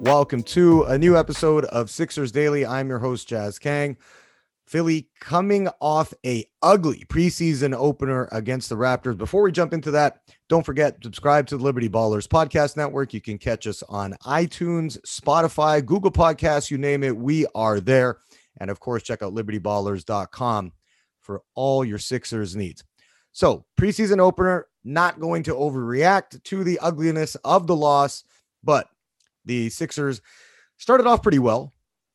Welcome to a new episode of Sixers Daily. I'm your host, Jazz Kang. Philly coming off a ugly preseason opener against the Raptors. Before we jump into that, don't forget subscribe to the Liberty Ballers podcast network. You can catch us on iTunes, Spotify, Google Podcasts, you name it, we are there. And of course, check out libertyballers.com for all your Sixers needs. So, preseason opener, not going to overreact to the ugliness of the loss, but the Sixers started off pretty well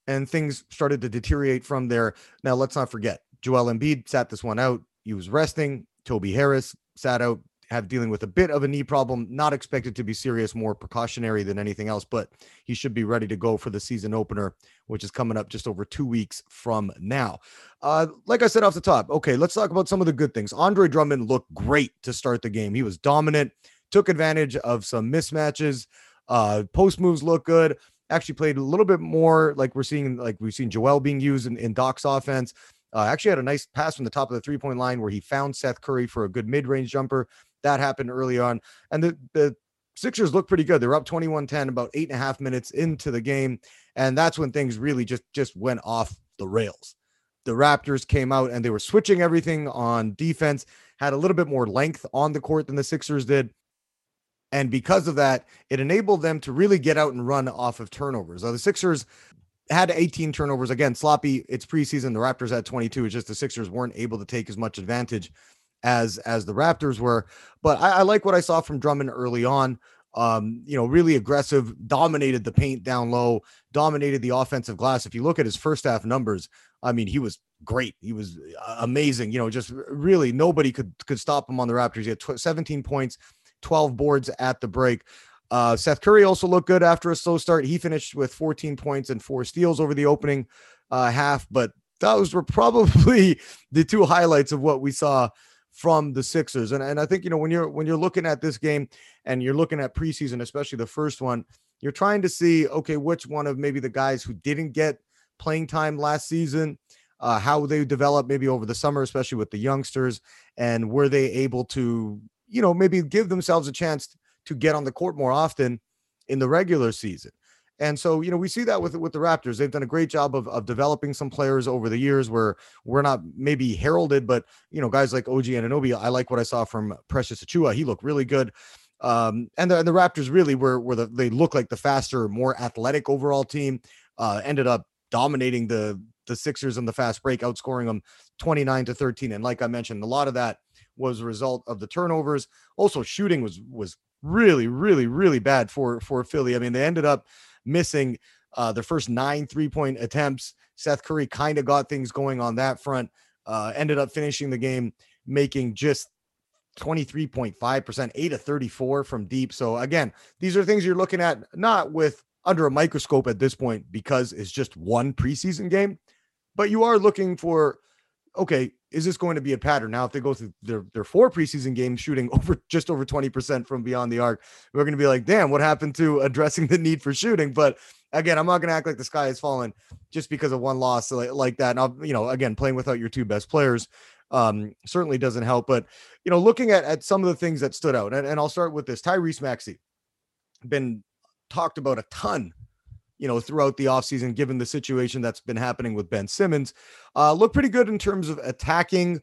and things started to deteriorate from there. Now, let's not forget, Joel Embiid sat this one out. He was resting. Toby Harris sat out, have dealing with a bit of a knee problem, not expected to be serious, more precautionary than anything else, but he should be ready to go for the season opener, which is coming up just over two weeks from now. Uh, like I said off the top, okay, let's talk about some of the good things. Andre Drummond looked great to start the game. He was dominant, took advantage of some mismatches. Uh, post moves look good actually played a little bit more like we're seeing, like we've seen Joel being used in, in Doc's offense. Uh, actually had a nice pass from the top of the three point line where he found Seth Curry for a good mid range jumper. That happened early on. And the, the Sixers look pretty good. They're up 21 10, about eight and a half minutes into the game. And that's when things really just, just went off the rails. The Raptors came out and they were switching everything on defense, had a little bit more length on the court than the Sixers did. And because of that, it enabled them to really get out and run off of turnovers. Now, the Sixers had 18 turnovers. Again, sloppy. It's preseason. The Raptors had 22. It's just the Sixers weren't able to take as much advantage as as the Raptors were. But I, I like what I saw from Drummond early on. Um, you know, really aggressive, dominated the paint down low, dominated the offensive glass. If you look at his first half numbers, I mean, he was great. He was uh, amazing. You know, just really nobody could could stop him on the Raptors. He had tw- 17 points, 12 boards at the break. Uh, Seth Curry also looked good after a slow start. He finished with 14 points and four steals over the opening uh, half, but those were probably the two highlights of what we saw from the Sixers. And, and I think, you know, when you're when you're looking at this game and you're looking at preseason, especially the first one, you're trying to see, okay, which one of maybe the guys who didn't get playing time last season, uh, how they developed maybe over the summer, especially with the youngsters, and were they able to you know, maybe give themselves a chance to get on the court more often in the regular season. And so, you know, we see that with with the Raptors. They've done a great job of, of developing some players over the years where we're not maybe heralded, but you know, guys like OG Anunoby, I like what I saw from Precious Achiuwa. He looked really good. Um, and the, and the Raptors really were were the they look like the faster, more athletic overall team. Uh, ended up dominating the the Sixers in the fast break, outscoring them 29 to 13. And like I mentioned, a lot of that was a result of the turnovers. Also, shooting was was really, really, really bad for for Philly. I mean, they ended up missing uh, their first nine three point attempts. Seth Curry kind of got things going on that front. Uh, ended up finishing the game making just 23.5%, 8 of 34 from deep. So again, these are things you're looking at not with under a microscope at this point because it's just one preseason game, but you are looking for okay, is this going to be a pattern? Now, if they go through their, their four preseason games shooting over just over 20% from beyond the arc, we're going to be like, damn, what happened to addressing the need for shooting? But again, I'm not going to act like the sky is falling just because of one loss like, like that. Now, you know, again, playing without your two best players um, certainly doesn't help. But, you know, looking at, at some of the things that stood out, and, and I'll start with this Tyrese Maxey, been talked about a ton you know, throughout the offseason, given the situation that's been happening with Ben Simmons. Uh, looked pretty good in terms of attacking,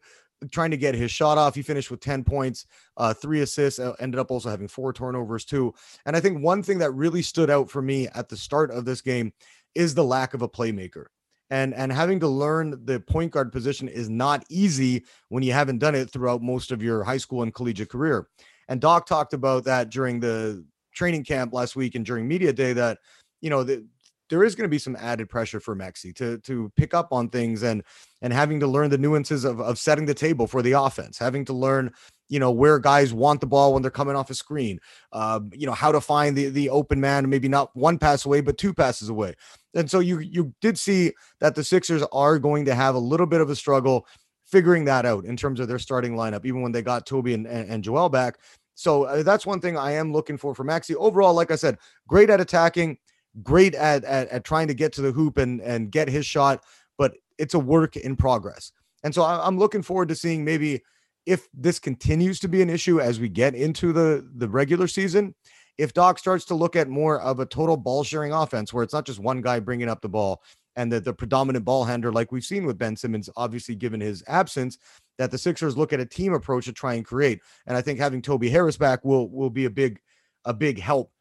trying to get his shot off. He finished with 10 points, uh, three assists, uh, ended up also having four turnovers too. And I think one thing that really stood out for me at the start of this game is the lack of a playmaker. And, and having to learn the point guard position is not easy when you haven't done it throughout most of your high school and collegiate career. And Doc talked about that during the training camp last week and during media day that you know, the, there is going to be some added pressure for Maxey to to pick up on things and and having to learn the nuances of of setting the table for the offense, having to learn you know where guys want the ball when they're coming off a screen, uh, you know how to find the the open man, maybe not one pass away, but two passes away. And so you you did see that the Sixers are going to have a little bit of a struggle figuring that out in terms of their starting lineup, even when they got Toby and, and, and Joel back. So uh, that's one thing I am looking for for Maxey. Overall, like I said, great at attacking great at, at, at trying to get to the hoop and and get his shot, but it's a work in progress. And so I'm looking forward to seeing maybe if this continues to be an issue as we get into the the regular season, if Doc starts to look at more of a total ball sharing offense where it's not just one guy bringing up the ball and the, the predominant ball handler, like we've seen with Ben Simmons, obviously given his absence, that the Sixers look at a team approach to try and create. And I think having Toby Harris back will will be a big a big help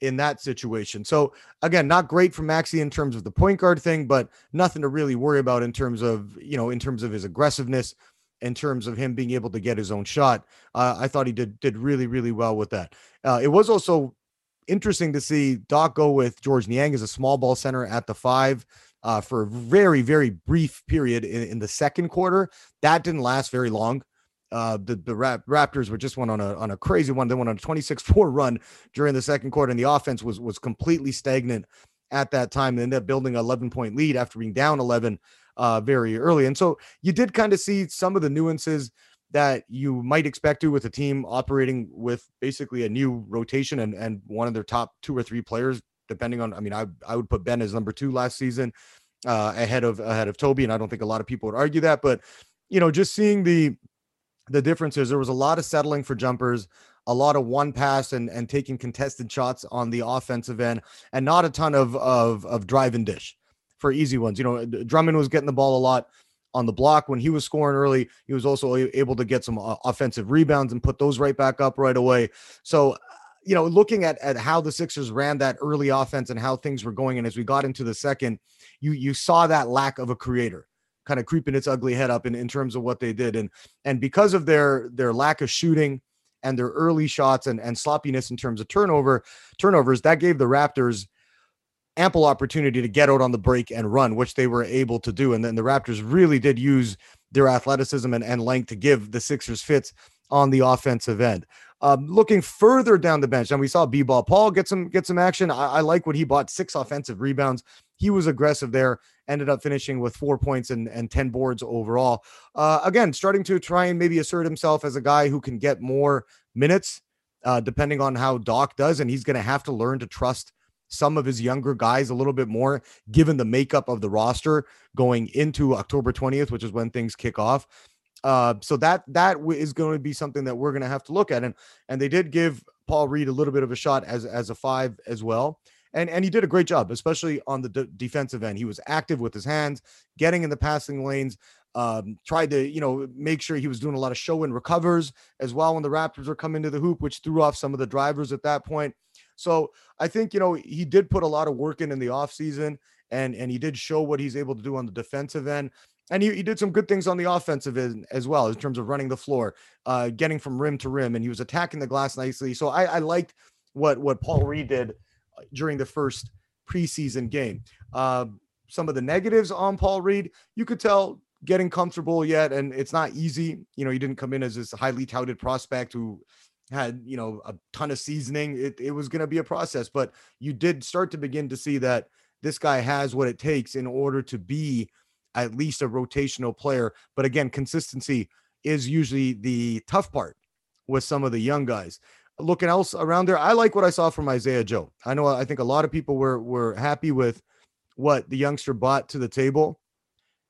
in that situation. So again, not great for Maxey in terms of the point guard thing, but nothing to really worry about in terms of you know in terms of his aggressiveness, in terms of him being able to get his own shot. Uh, I thought he did did really really well with that. Uh, it was also interesting to see Doc go with Georges Niang as a small ball center at the five. Uh, for a very, very brief period in, in the second quarter. That didn't last very long. Uh, the the Raptors were just went on a on a crazy one. They went on a 26-4 run during the second quarter, and the offense was was completely stagnant at that time. They ended up building an 11 point lead after being down 11 uh, very early. And so you did kind of see some of the nuances that you might expect to with a team operating with basically a new rotation and and one of their top two or three players, depending on. I mean, I I would put Ben as number two last season, uh, ahead of ahead of Toby, and I don't think a lot of people would argue that, but you know, just seeing the the difference is there was a lot of settling for jumpers, a lot of one pass and and taking contested shots on the offensive end, and not a ton of of of drive and dish for easy ones. You know, Drummond was getting the ball a lot on the block when he was scoring early. He was also able to get some uh, offensive rebounds and put those right back up right away. So, you know, looking at at how the Sixers ran that early offense and how things were going, and as we got into the second, you you saw that lack of a creator kind of creeping its ugly head up in, in terms of what they did. And and because of their their lack of shooting and their early shots and, and sloppiness in terms of turnover turnovers, that gave the Raptors ample opportunity to get out on the break and run, which they were able to do. And then the Raptors really did use their athleticism and, and length to give the Sixers fits on the offensive end. Um, looking further down the bench, and we saw B-ball Paul get some get some action. I, I like what he bought six offensive rebounds. He was aggressive there. Ended up finishing with four points and, and 10 boards overall. Uh, again, starting to try and maybe assert himself as a guy who can get more minutes, uh, depending on how Doc does. And he's going to have to learn to trust some of his younger guys a little bit more, given the makeup of the roster going into October 20th, which is when things kick off. Uh, so that that is going to be something that we're going to have to look at, and and they did give Paul Reed a little bit of a shot as as a five as well, and and he did a great job, especially on the de- defensive end. He was active with his hands, getting in the passing lanes. Um, tried to you know make sure he was doing a lot of show and recovers as well when the Raptors were coming to the hoop, which threw off some of the drivers at that point. So I think you know he did put a lot of work in in the offseason and and he did show what he's able to do on the defensive end and he, he did some good things on the offensive end as well in terms of running the floor, uh, getting from rim to rim, and he was attacking the glass nicely. So I, I liked what what Paul Reed did during the first preseason game. Uh, some of the negatives on Paul Reed, you could tell getting comfortable yet, and it's not easy. You know, he didn't come in as this highly touted prospect who had you know a ton of seasoning. It it was going to be a process, but you did start to begin to see that this guy has what it takes in order to be at least a rotational player. But again, consistency is usually the tough part with some of the young guys. Looking else around there, I like what I saw from Isaiah Joe. I know I think a lot of people were were happy with what the youngster brought to the table.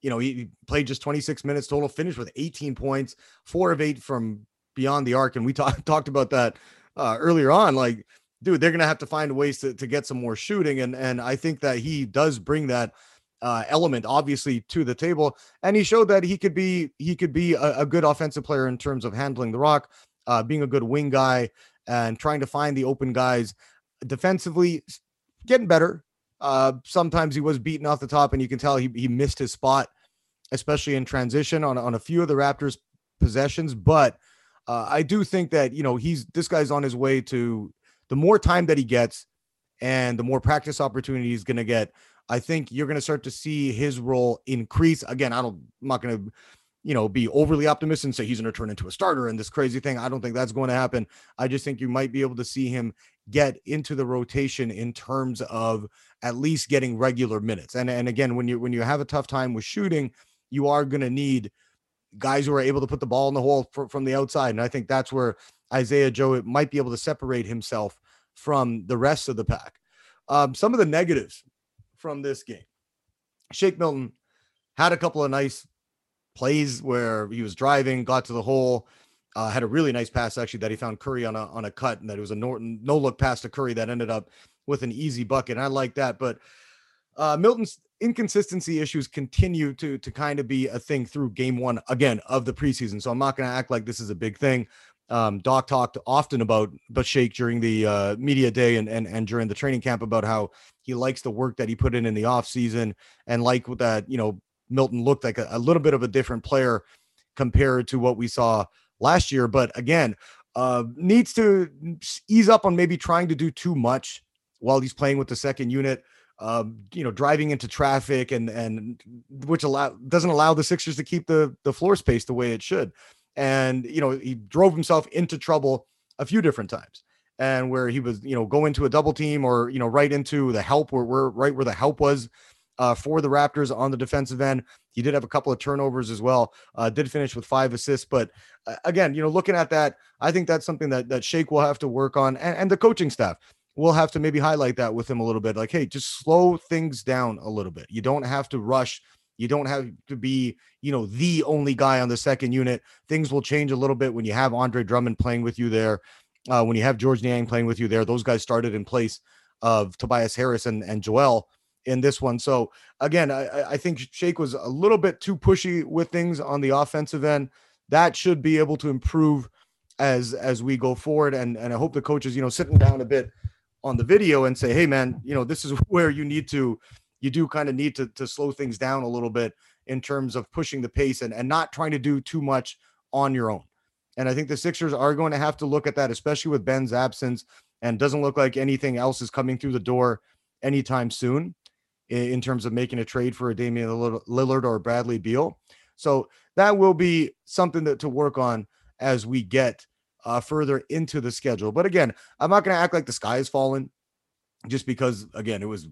You know, he played just 26 minutes total, finished with 18 points, four of eight from beyond the arc. And we talked talked about that uh, earlier on. Like, dude, they're gonna have to find ways to, to get some more shooting. And and I think that he does bring that uh, element obviously to the table and he showed that he could be he could be a, a good offensive player in terms of handling the rock uh, being a good wing guy and trying to find the open guys defensively getting better uh, sometimes he was beaten off the top and you can tell he, he missed his spot especially in transition on, on a few of the raptors possessions but uh, i do think that you know he's this guy's on his way to the more time that he gets and the more practice opportunity he's going to get I think you're going to start to see his role increase. Again, I don't, I'm not going to, you know, be overly optimistic and say he's going to turn into a starter and this crazy thing. I don't think that's going to happen. I just think you might be able to see him get into the rotation in terms of at least getting regular minutes. And and again, when you when you have a tough time with shooting, you are going to need guys who are able to put the ball in the hole for, from the outside. And I think that's where Isaiah Joe might be able to separate himself from the rest of the pack. Um, some of the negatives from this game. Shake Milton had a couple of nice plays where he was driving, got to the hole, uh, had a really nice pass actually that he found Curry on a on a cut, and that it was a no, no look pass to Curry that ended up with an easy bucket. And I like that, but uh, Milton's inconsistency issues continue to to kind of be a thing through game one again of the preseason. So I'm not going to act like this is a big thing. Um, Doc talked often about but Shake during the uh, media day and, and and during the training camp about how he likes the work that he put in in the off season and like that you know Milton looked like a, a little bit of a different player compared to what we saw last year. But again, uh, needs to ease up on maybe trying to do too much while he's playing with the second unit. Um, you know, driving into traffic and and which allow doesn't allow the Sixers to keep the the floor space the way it should. And you know, he drove himself into trouble a few different times. And where he was, you know, go into a double team or you know, right into the help where we're right where the help was uh, for the Raptors on the defensive end. He did have a couple of turnovers as well. Uh, did finish with five assists, but uh, again, you know, looking at that, I think that's something that that Shake will have to work on, and, and the coaching staff will have to maybe highlight that with him a little bit. Like, hey, just slow things down a little bit. You don't have to rush. You don't have to be, you know, the only guy on the second unit. Things will change a little bit when you have Andre Drummond playing with you there. Uh, when you have Georges Niang playing with you there, those guys started in place of Tobias Harris and, and Joel in this one. So again, I, I think Shake was a little bit too pushy with things on the offensive end. That should be able to improve as as we go forward. And and I hope the coaches, you know, sitting down a bit on the video and say, hey man, you know, this is where you need to you do kind of need to to slow things down a little bit in terms of pushing the pace and, and not trying to do too much on your own. And I think the Sixers are going to have to look at that, especially with Ben's absence, and doesn't look like anything else is coming through the door anytime soon in terms of making a trade for a Damian Lillard or Bradley Beal. So that will be something that to work on as we get uh, further into the schedule. But again, I'm not going to act like the sky is falling just because, again, it was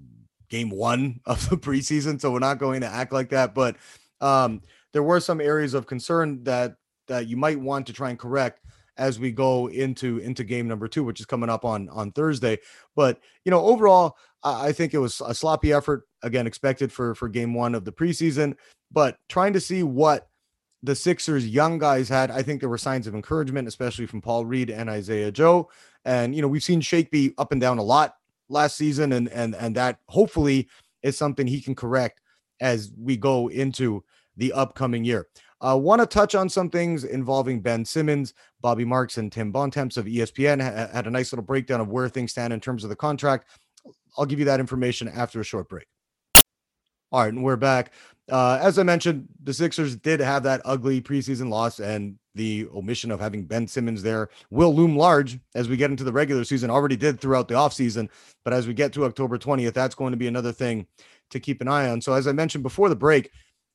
game one of the preseason. So we're not going to act like that. But um, there were some areas of concern that that you might want to try and correct as we go into into game number two, which is coming up on on Thursday. But you know, overall, I think it was a sloppy effort again expected for for game one of the preseason. But trying to see what the Sixers young guys had, I think there were signs of encouragement, especially from Paul Reed and Isaiah Joe. And you know, we've seen Shake be up and down a lot last season, and and and that hopefully is something he can correct as we go into the upcoming year. Uh, want to touch on some things involving Ben Simmons, Bobby Marks, and Tim Bontemps of ESPN. Ha- had a nice little breakdown of where things stand in terms of the contract. I'll give you that information after a short break. All right, and we're back. Uh, as I mentioned, the Sixers did have that ugly preseason loss, and the omission of having Ben Simmons there will loom large as we get into the regular season. Already did throughout the offseason, but as we get to October 20th, that's going to be another thing to keep an eye on. So, as I mentioned before the break,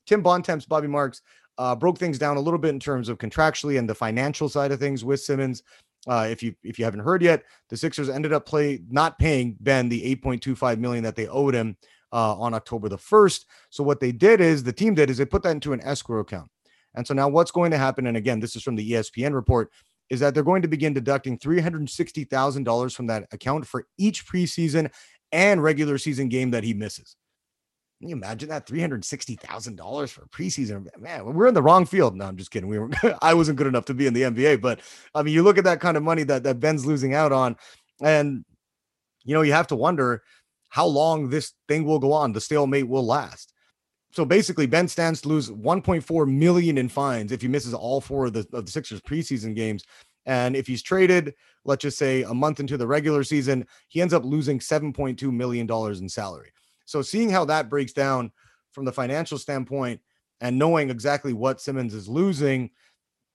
Tim Bontemps, Bobby Marks, uh, broke things down a little bit in terms of contractually and the financial side of things with Simmons. Uh, if you if you haven't heard yet, the Sixers ended up play not paying Ben the 8.25 million that they owed him uh, on October the 1st. So what they did is the team did is they put that into an escrow account. And so now what's going to happen? And again, this is from the ESPN report, is that they're going to begin deducting $360,000 from that account for each preseason and regular season game that he misses. Can you imagine that three hundred sixty thousand dollars for a preseason? Man, we're in the wrong field. No, I'm just kidding. We were. I wasn't good enough to be in the NBA, but I mean, you look at that kind of money that that Ben's losing out on, and you know, you have to wonder how long this thing will go on. The stalemate will last. So basically, Ben stands to lose 1.4 million in fines if he misses all four of the of the Sixers preseason games. And if he's traded, let's just say a month into the regular season, he ends up losing 7.2 million dollars in salary. So seeing how that breaks down from the financial standpoint and knowing exactly what Simmons is losing,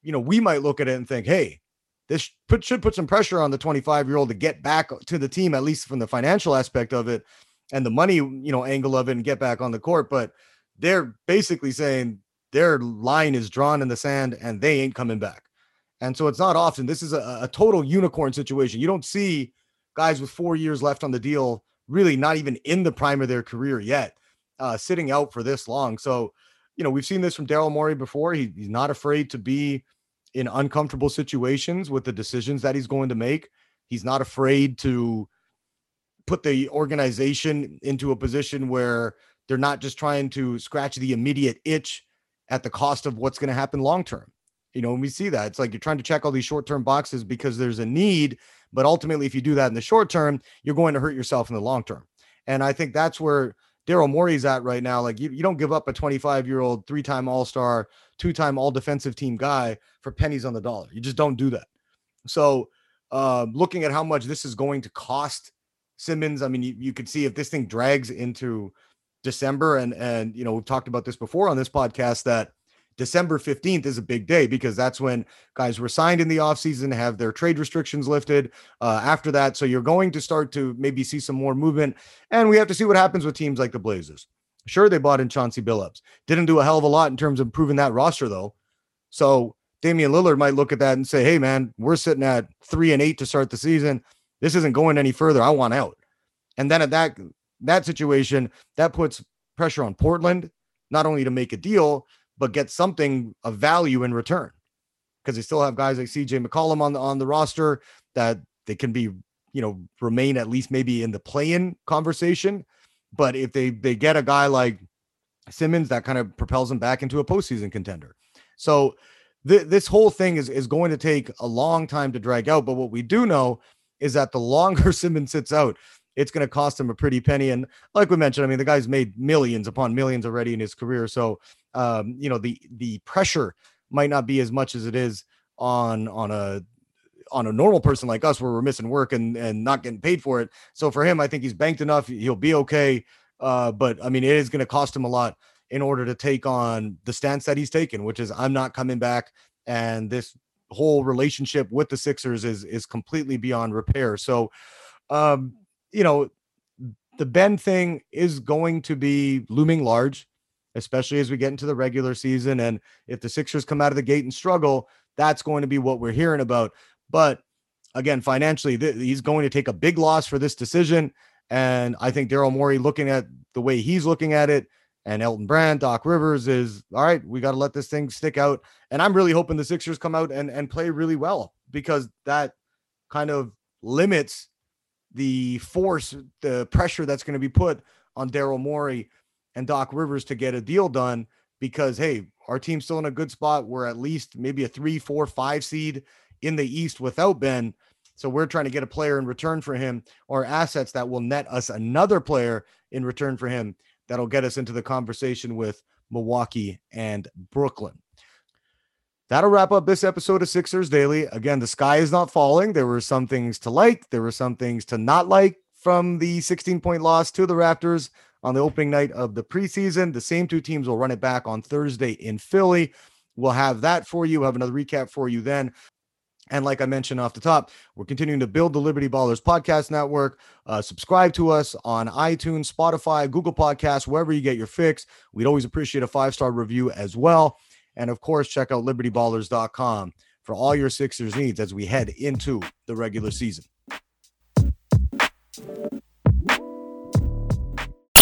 you know, we might look at it and think, hey, this put, should put some pressure on the 25 year old to get back to the team, at least from the financial aspect of it and the money, you know, angle of it and get back on the court. But they're basically saying their line is drawn in the sand and they ain't coming back. And so it's not often. This is a, a total unicorn situation. You don't see guys with four years left on the deal really not even in the prime of their career yet, uh, sitting out for this long. So, you know, we've seen this from Daryl Morey before. He, he's not afraid to be in uncomfortable situations with the decisions that he's going to make. He's not afraid to put the organization into a position where they're not just trying to scratch the immediate itch at the cost of what's going to happen long term. You know, when we see that, it's like you're trying to check all these short term boxes because there's a need. But ultimately, if you do that in the short term, you're going to hurt yourself in the long term. And I think that's where Daryl Morey's at right now. Like, you, you don't give up a 25 year old, three time All Star, two time All Defensive Team guy for pennies on the dollar. You just don't do that. So, uh, looking at how much this is going to cost Simmons, I mean, you, you could see if this thing drags into December, and and you know we've talked about this before on this podcast that December 15th is a big day because that's when guys were signed in the offseason, have their trade restrictions lifted uh, after that. So you're going to start to maybe see some more movement. And we have to see what happens with teams like the Blazers. Sure, they bought in Chauncey Billups. Didn't do a hell of a lot in terms of improving that roster, though. So Damian Lillard might look at that and say, hey, man, we're sitting at three and eight to start the season. This isn't going any further. I want out. And then at that that situation, that puts pressure on Portland, not only to make a deal, but get something of value in return because they still have guys like CJ McCollum on the on the roster that they can be, you know, remain at least maybe in the play-in conversation. But if they they get a guy like Simmons, that kind of propels them back into a postseason contender. So th- this whole thing is is going to take a long time to drag out. But what we do know is that the longer Simmons sits out, it's going to cost him a pretty penny. And like we mentioned, I mean, the guy's made millions upon millions already in his career. So, um, you know, the the pressure might not be as much as it is on on a on a normal person like us where we're missing work and and not getting paid for it. So for him, I think he's banked enough. He'll be okay. Uh, but I mean, it is going to cost him a lot in order to take on the stance that he's taken, which is I'm not coming back. And this whole relationship with the Sixers is is completely beyond repair. So um, you know, the Ben thing is going to be looming large, especially as we get into the regular season. And if the Sixers come out of the gate and struggle, that's going to be what we're hearing about. But again, financially, th- he's going to take a big loss for this decision. And I think Daryl Morey, looking at the way he's looking at it, and Elton Brand, Doc Rivers is all right. We got to let this thing stick out. And I'm really hoping the Sixers come out and, and play really well because that kind of limits the force, the pressure that's going to be put on Daryl Morey and Doc Rivers to get a deal done because hey, our team's still in a good spot. We're at least maybe a three, four, five seed in the East without Ben. So we're trying to get a player in return for him or assets that will net us another player in return for him that'll get us into the conversation with Milwaukee and Brooklyn. That'll wrap up this episode of Sixers Daily. Again, the sky is not falling. There were some things to like, there were some things to not like from the 16 point loss to the Raptors on the opening night of the preseason. The same two teams will run it back on Thursday in Philly. We'll have that for you. We'll have another recap for you then. And like I mentioned off the top, we're continuing to build the Liberty Ballers podcast network. Uh, subscribe to us on iTunes, Spotify, Google Podcasts, wherever you get your fix. We'd always appreciate a five star review as well. And of course, check out libertyballers.com for all your Sixers needs as we head into the regular season.